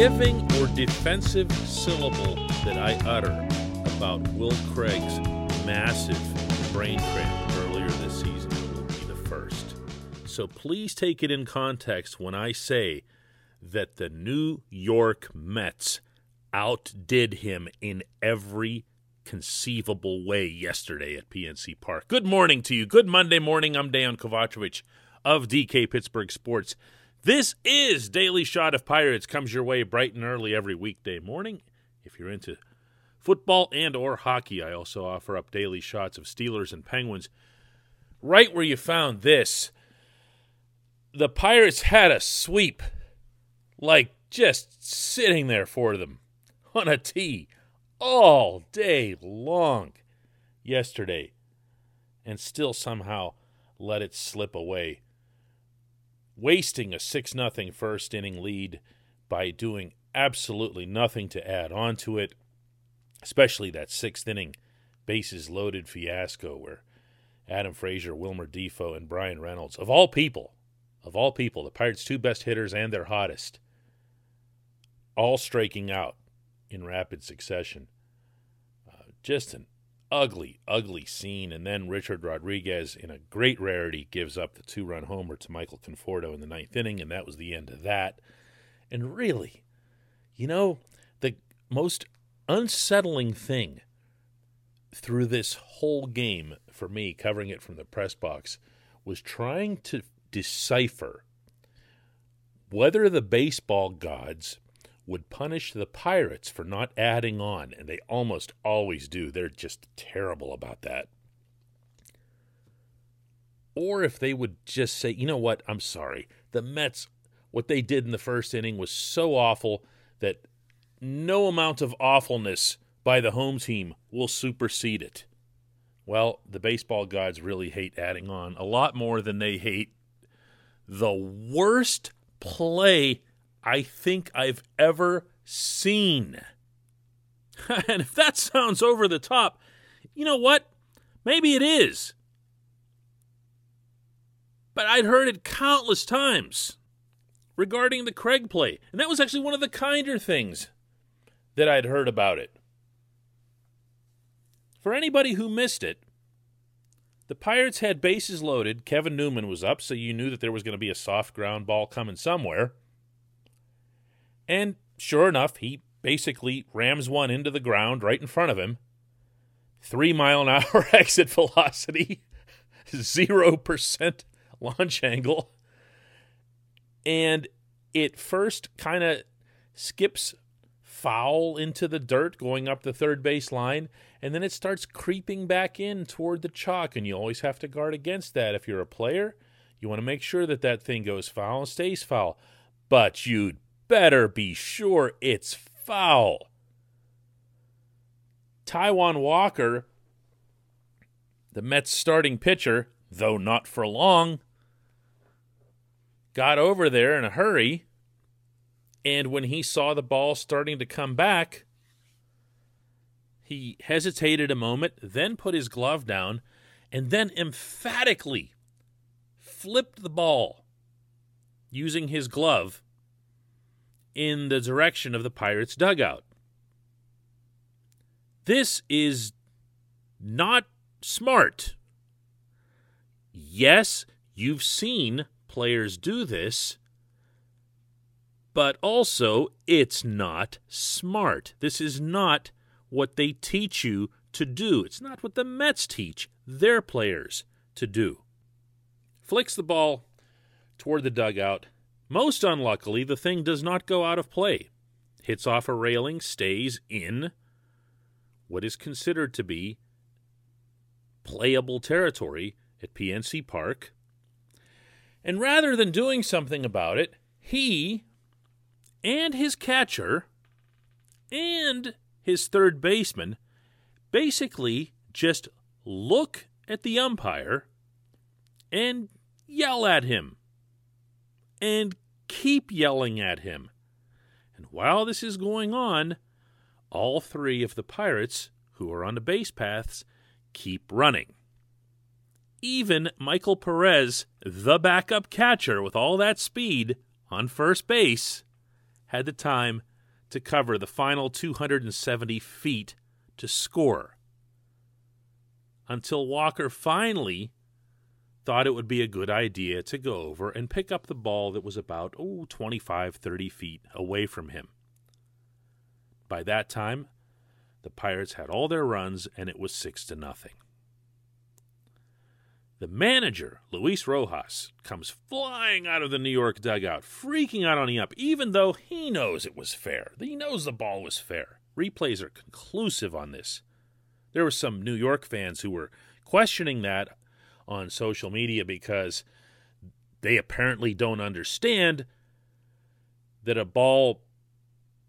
forgiving or defensive syllable that I utter about Will Craig's massive brain cramp earlier this season will be the first. So please take it in context when I say that the New York Mets outdid him in every conceivable way yesterday at PNC Park. Good morning to you. Good Monday morning. I'm Dan Kovacevic of DK Pittsburgh Sports. This is Daily Shot of Pirates. Comes your way bright and early every weekday morning. If you're into football and or hockey, I also offer up daily shots of Steelers and Penguins. Right where you found this, the Pirates had a sweep, like just sitting there for them on a tee all day long yesterday, and still somehow let it slip away wasting a 6 0 first inning lead by doing absolutely nothing to add on to it, especially that sixth inning bases loaded fiasco where Adam Frazier, Wilmer Difo, and Bryan Reynolds, of all people, of all people, the Pirates' two best hitters and their hottest, all striking out in rapid succession. Uh, just an ugly, ugly scene. And then Richard Rodriguez, in a great rarity, gives up the two run homer to Michael Conforto in the ninth inning, and that was the end of that. And really, you know, the most unsettling thing through this whole game for me, covering it from the press box, was trying to decipher whether the baseball gods would punish the Pirates for not adding on, and they almost always do. They're just terrible about that. Or if they would just say, you know what, I'm sorry. The Mets, what they did in the first inning was so awful that no amount of awfulness by the home team will supersede it. Well, the baseball gods really hate adding on a lot more than they hate the worst play I think I've ever seen. and if that sounds over the top, you know what? Maybe it is. But I'd heard it countless times regarding the Craig play. And that was actually one of the kinder things that I'd heard about it. For anybody who missed it, the Pirates had bases loaded. Kevin Newman was up, so you knew that there was going to be a soft ground ball coming somewhere. And sure enough, he basically rams one into the ground right in front of him. Three mile an hour exit velocity, 0% launch angle. And it first kind of skips foul into the dirt going up the third base line, and then it starts creeping back in toward the chalk. And you always have to guard against that if you're a player. You want to make sure that that thing goes foul and stays foul. But you'd better be sure it's foul. Taijuan Walker, the Mets starting pitcher, though not for long, got over there in a hurry. And when he saw the ball starting to come back, he hesitated a moment, then put his glove down, and then emphatically flipped the ball using his glove in the direction of the Pirates' dugout. This is not smart. Yes, you've seen players do this, but also it's not smart. This is not what they teach you to do. It's not what the Mets teach their players to do. Flicks the ball toward the dugout most unluckily, the thing does not go out of play. Hits off a railing, stays in what is considered to be playable territory at PNC Park. And rather than doing something about it, he and his catcher and his third baseman basically just look at the umpire and yell at him and keep yelling at him. And while this is going on, all three of the pirates who are on the base paths keep running. Even Michael Perez, the backup catcher with all that speed on first base, had the time to cover the final 270 feet to score. Until Walker finally thought it would be a good idea to go over and pick up the ball that was about, oh, 25, 30 feet away from him. By that time, the Pirates had all their runs and it was 6 to nothing. The manager, Luis Rojas, comes flying out of the New York dugout, freaking out on ump, even though he knows it was fair. He knows the ball was fair. Replays are conclusive on this. There were some New York fans who were questioning that on social media because they apparently don't understand that a ball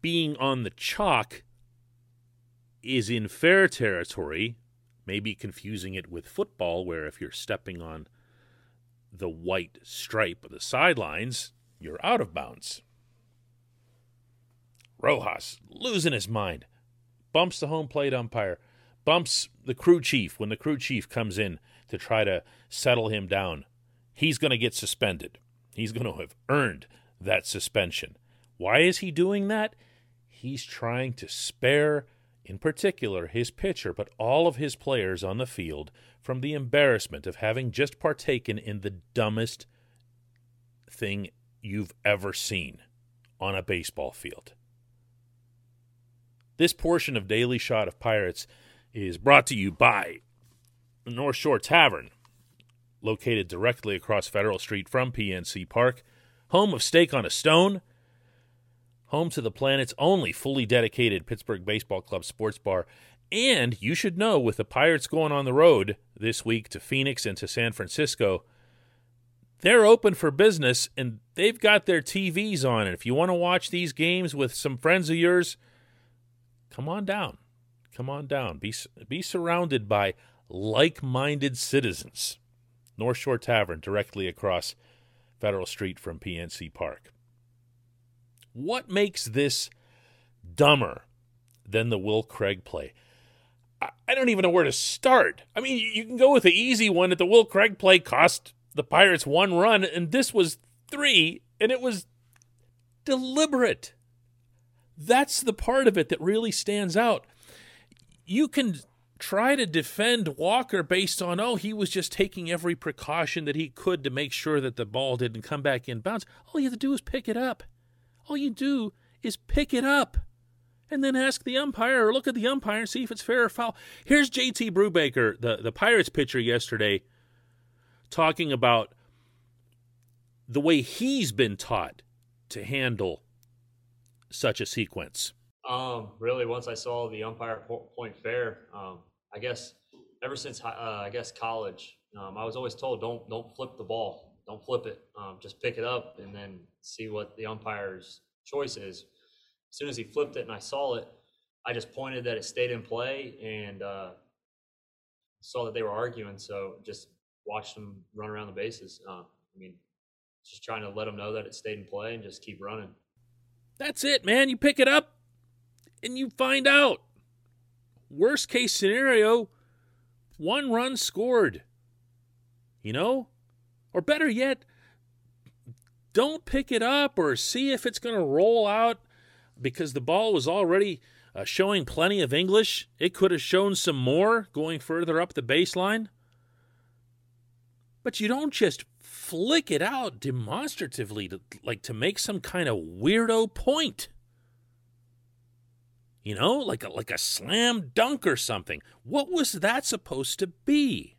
being on the chalk is in fair territory maybe confusing it with football, where if you're stepping on the white stripe of the sidelines, you're out of bounds. Rojas losing his mind, bumps the home plate umpire, bumps the crew chief when the crew chief comes in to try to settle him down. He's going to get suspended. He's going to have earned that suspension. Why is he doing that? He's trying to spare in particular his pitcher, but all of his players on the field, from the embarrassment of having just partaken in the dumbest thing you've ever seen on a baseball field. This portion of Daily Shot of Pirates is brought to you by the North Shore Tavern, located directly across Federal Street from PNC Park, home of Steak on a Stone home to the planet's only fully dedicated Pittsburgh Baseball Club sports bar. And you should know, with the Pirates going on the road this week to Phoenix and to San Francisco, they're open for business and they've got their TVs on. And if you want to watch these games with some friends of yours, come on down. Come on down. Be, be surrounded by like minded citizens. North Shore Tavern, directly across Federal Street from PNC Park. What makes this dumber than the Will Craig play? I don't even know where to start. I mean, you can go with the easy one that the Will Craig play cost the Pirates one run, and this was three, and it was deliberate. That's the part of it that really stands out. You can try to defend Walker based on, oh, he was just taking every precaution that he could to make sure that the ball didn't come back in bounds. All you have to do is pick it up. All you do is pick it up and then ask the umpire or look at the umpire and see if it's fair or foul. Here's JT Brubaker, the, the Pirates pitcher yesterday, talking about the way he's been taught to handle such a sequence. Um, really, once I saw the umpire point fair, um, I guess ever since uh, I guess college, um, I was always told don't don't flip the ball don't flip it. Um, just pick it up and then see what the umpire's choice is. As soon as he flipped it and I saw it, I just pointed that it stayed in play and uh, saw that they were arguing. So just watched them run around the bases. Uh, I mean, just trying to let them know that it stayed in play and just keep running. That's it, man. You pick it up and you find out. Worst case scenario, one run scored. You know, or better yet, don't pick it up or see if it's going to roll out because the ball was already uh, showing plenty of English. It could have shown some more going further up the baseline. But you don't just flick it out demonstratively to like to make some kind of weirdo point. You know, like a like a slam dunk or something. What was that supposed to be?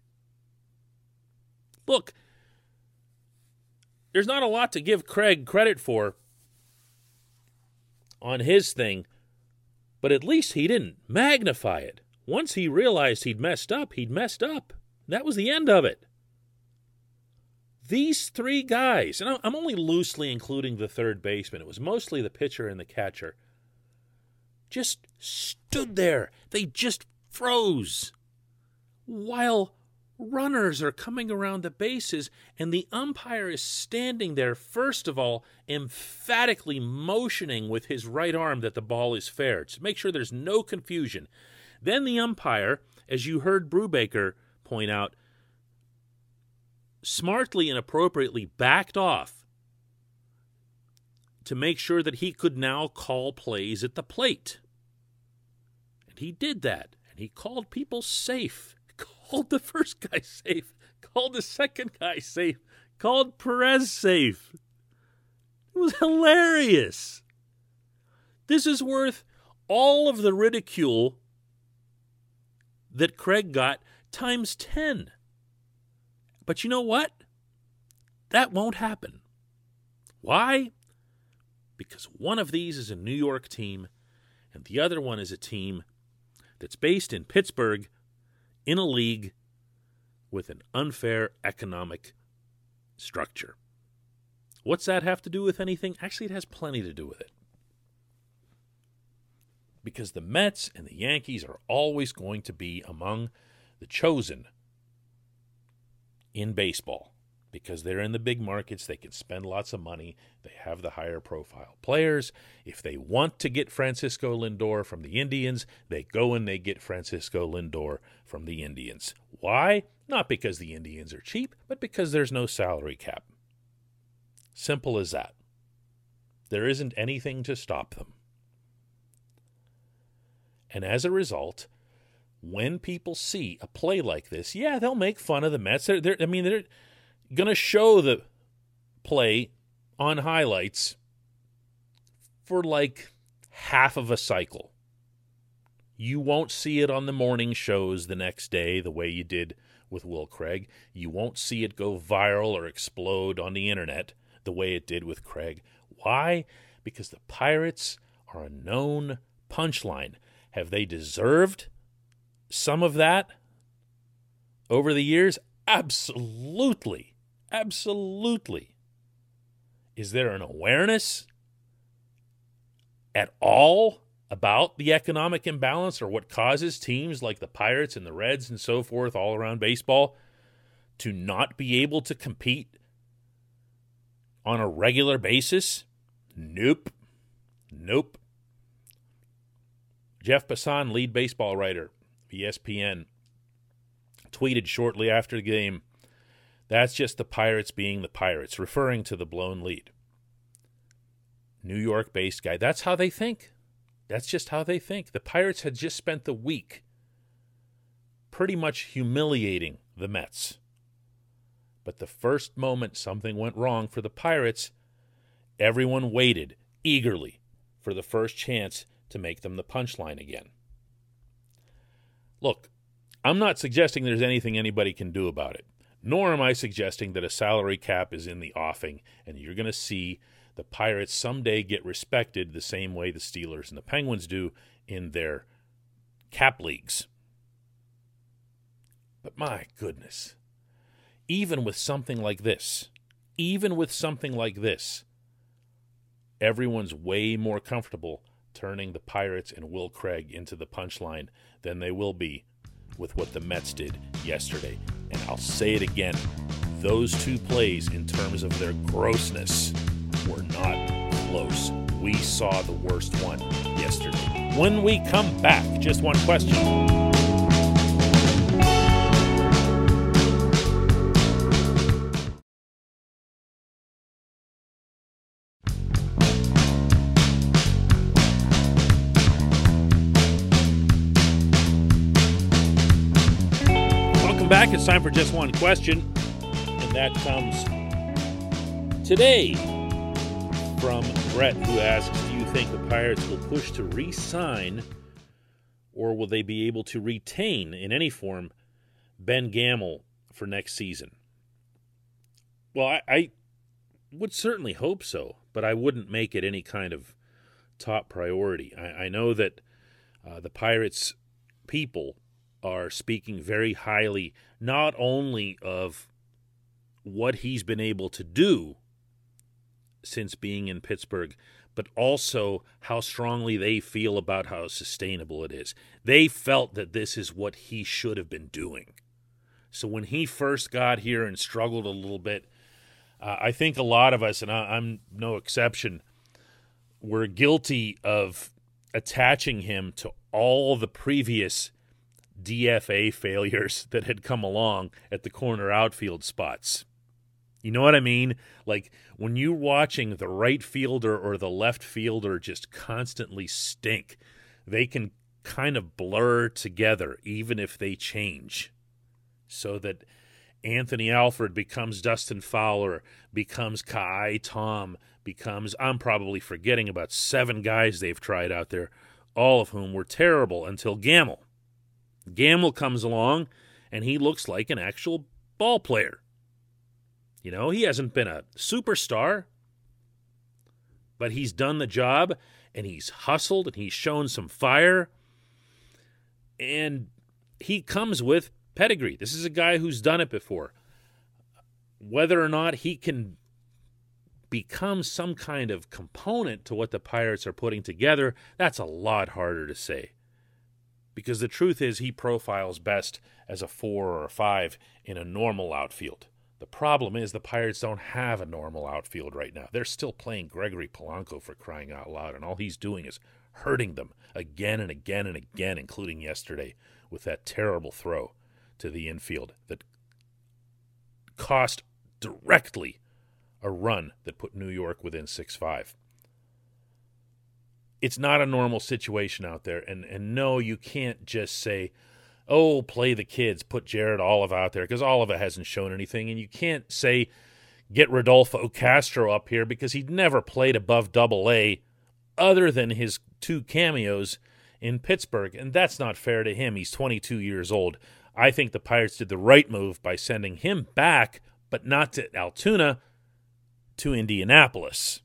Look, there's not a lot to give Craig credit for on his thing, but at least he didn't magnify it. Once he realized he'd messed up, he'd messed up. That was the end of it. These three guys, and I'm only loosely including the third baseman, it was mostly the pitcher and the catcher, just stood there. They just froze while runners are coming around the bases, and the umpire is standing there, first of all, emphatically motioning with his right arm that the ball is fair to make sure there's no confusion. Then the umpire, as you heard Brubaker point out, smartly and appropriately backed off to make sure that he could now call plays at the plate. And he did that. And he called people safe. Called the first guy safe. Called the second guy safe. Called Perez safe. It was hilarious. This is worth all of the ridicule that Craig got times 10. But you know what? That won't happen. Why? Because one of these is a New York team, and the other one is a team that's based in Pittsburgh in a league with an unfair economic structure. What's that have to do with anything? Actually, it has plenty to do with it. Because the Mets and the Yankees are always going to be among the chosen in baseball because they're in the big markets. They can spend lots of money. They have the higher profile players. If they want to get Francisco Lindor from the Indians, they go and they get Francisco Lindor from the Indians. Why? Not because the Indians are cheap, but because there's no salary cap. Simple as that. There isn't anything to stop them. And as a result, when people see a play like this, yeah, they'll make fun of the Mets. They're, they're, I mean, they're going to show the play on highlights for like half of a cycle. You won't see it on the morning shows the next day the way you did with Will Craig. You won't see it go viral or explode on the internet the way it did with Craig. Why? Because the Pirates are a known punchline. Have they deserved some of that over the years? Absolutely. Absolutely. Is there an awareness at all about the economic imbalance or what causes teams like the Pirates and the Reds and so forth all around baseball to not be able to compete on a regular basis? Nope. Nope. Jeff Passan, lead baseball writer, ESPN, tweeted shortly after the game that's just the Pirates being the Pirates, referring to the blown lead. New York based guy. That's how they think. That's just how they think. The Pirates had just spent the week pretty much humiliating the Mets. But the first moment something went wrong for the Pirates, everyone waited eagerly for the first chance to make them the punchline again. Look, I'm not suggesting there's anything anybody can do about it. Nor am I suggesting that a salary cap is in the offing and you're going to see the Pirates someday get respected the same way the Steelers and the Penguins do in their cap leagues. But my goodness, even with something like this, even with something like this, everyone's way more comfortable turning the Pirates and Will Craig into the punchline than they will be with what the Mets did yesterday. And I'll say it again those two plays, in terms of their grossness, were not close. We saw the worst one yesterday. When we come back, just one question. It's time for just one question, and that comes today from Brett, who asks Do you think the Pirates will push to re sign, or will they be able to retain in any form Ben Gamel for next season? Well, I, I would certainly hope so, but I wouldn't make it any kind of top priority. I, I know that uh, the Pirates people are speaking very highly not only of what he's been able to do since being in Pittsburgh, but also how strongly they feel about how sustainable it is. They felt that this is what he should have been doing. So when he first got here and struggled a little bit, uh, I think a lot of us, and I, I'm no exception, were guilty of attaching him to all the previous DFA failures that had come along at the corner outfield spots. You know what I mean? Like when you're watching the right fielder or the left fielder just constantly stink, they can kind of blur together even if they change. So that Anthony Alford becomes Dustin Fowler, becomes Ka'ai Tom, becomes I'm probably forgetting about seven guys they've tried out there, all of whom were terrible until Gamel. Gamel comes along and he looks like an actual ball player. You know, he hasn't been a superstar, but he's done the job and he's hustled and he's shown some fire. And he comes with pedigree. This is a guy who's done it before. Whether or not he can become some kind of component to what the Pirates are putting together, that's a lot harder to say. Because the truth is, he profiles best as a four or a five in a normal outfield. The problem is the Pirates don't have a normal outfield right now. They're still playing Gregory Polanco for crying out loud, and all he's doing is hurting them again and again and again, including yesterday with that terrible throw to the infield that cost directly a run that put New York within 6 5. It's not a normal situation out there, and, and no, you can't just say, oh, play the kids, put Jared Oliva out there because Oliva hasn't shown anything. And you can't say get Rodolfo Castro up here because he'd never played above double A other than his two cameos in Pittsburgh. And that's not fair to him. He's 22 years old. I think the Pirates did the right move by sending him back, but not to Altoona, to Indianapolis.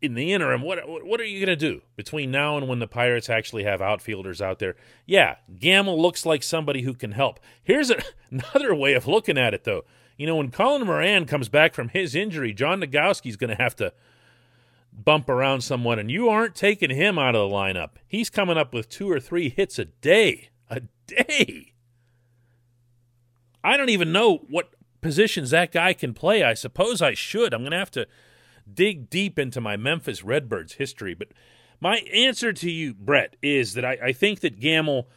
In the interim, what what are you going to do between now and when the Pirates actually have outfielders out there? Yeah, Gamel looks like somebody who can help. Here's a, another way of looking at it, though. You know, when Colin Moran comes back from his injury, John Nogowski's going to have to bump around someone, and you aren't taking him out of the lineup. He's coming up with two or three hits a day. A day. I don't even know what positions that guy can play. I suppose I should. I'm going to have to dig deep into my Memphis Redbirds history. But my answer to you, Brett, is that I, I think that Gamel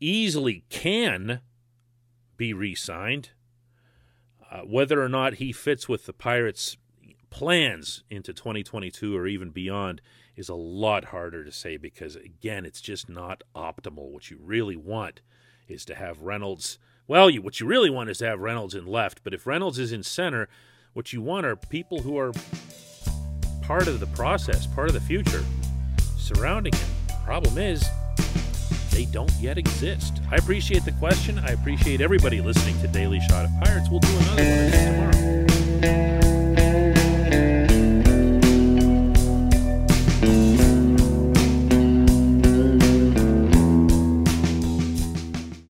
easily can be re signed. Uh, whether or not he fits with the Pirates' plans into 2022 or even beyond is a lot harder to say because, again, it's just not optimal. What you really want is to have Reynolds. Well, you, what you really want is to have Reynolds in left, but if Reynolds is in center, what you want are people who are part of the process, part of the future surrounding him. Problem is, they don't yet exist. I appreciate the question. I appreciate everybody listening to Daily Shot of Pirates. We'll do another one tomorrow.